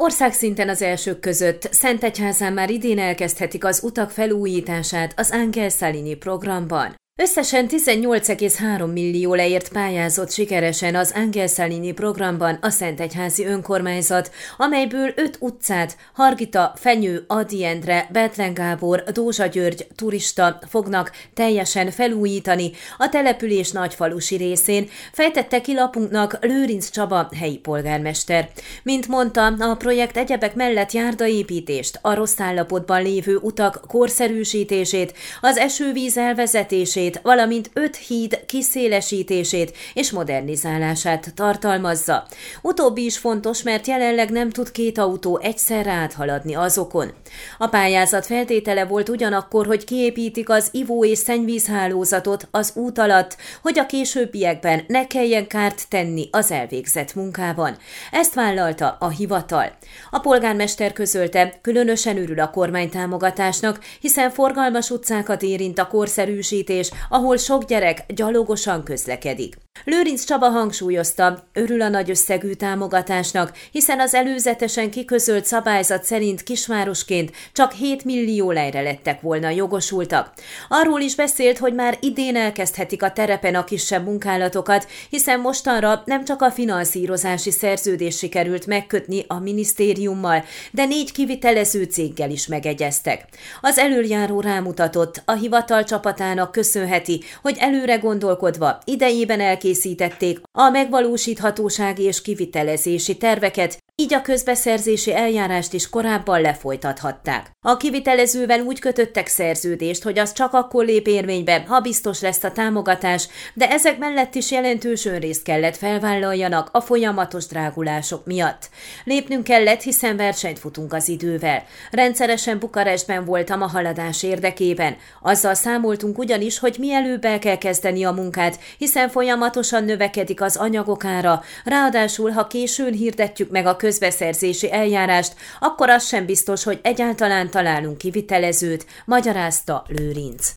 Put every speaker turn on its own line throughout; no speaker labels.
Országszinten az elsők között Szentegyházán már idén elkezdhetik az utak felújítását az Angel Salini programban. Összesen 18,3 millió leért pályázott sikeresen az Angel Salini programban a Szentegyházi önkormányzat, amelyből öt utcát Hargita, Fenyő, Adi Endre, Betlen Gábor, Dózsa György turista fognak teljesen felújítani a település nagyfalusi részén, fejtette ki lapunknak Lőrinc Csaba, helyi polgármester. Mint mondta, a projekt egyebek mellett járdaépítést, a rossz állapotban lévő utak korszerűsítését, az esővíz elvezetését, építését, valamint öt híd kiszélesítését és modernizálását tartalmazza. Utóbbi is fontos, mert jelenleg nem tud két autó egyszerre áthaladni azokon. A pályázat feltétele volt ugyanakkor, hogy kiépítik az ivó- és szennyvízhálózatot az út alatt, hogy a későbbiekben ne kelljen kárt tenni az elvégzett munkában. Ezt vállalta a hivatal. A polgármester közölte, különösen örül a kormány támogatásnak, hiszen forgalmas utcákat érint a korszerűsítés, ahol sok gyerek gyalogosan közlekedik. Lőrinc Csaba hangsúlyozta, örül a nagy összegű támogatásnak, hiszen az előzetesen kiközölt szabályzat szerint kisvárosként csak 7 millió lejre lettek volna jogosultak. Arról is beszélt, hogy már idén elkezdhetik a terepen a kisebb munkálatokat, hiszen mostanra nem csak a finanszírozási szerződés sikerült megkötni a minisztériummal, de négy kivitelező céggel is megegyeztek. Az előjáró rámutatott, a hivatal csapatának köszönheti, hogy előre gondolkodva idejében elkészített elkészítették a megvalósíthatósági és kivitelezési terveket, így a közbeszerzési eljárást is korábban lefolytathatták. A kivitelezővel úgy kötöttek szerződést, hogy az csak akkor lép érvénybe, ha biztos lesz a támogatás, de ezek mellett is jelentős önrészt kellett felvállaljanak a folyamatos drágulások miatt. Lépnünk kellett, hiszen versenyt futunk az idővel. Rendszeresen Bukarestben voltam a haladás érdekében. Azzal számoltunk ugyanis, hogy mielőbb el kell kezdeni a munkát, hiszen folyamatosan növekedik az anyagok ára, ráadásul, ha későn hirdetjük meg a közbeszerzési eljárást, akkor az sem biztos, hogy egyáltalán találunk kivitelezőt, magyarázta Lőrinc.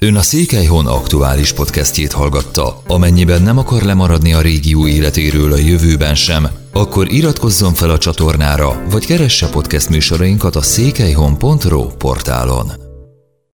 Ön a Székelyhon aktuális podcastjét hallgatta. Amennyiben nem akar lemaradni a régió életéről a jövőben sem, akkor iratkozzon fel a csatornára, vagy keresse podcast műsorainkat a székelyhon.pro portálon.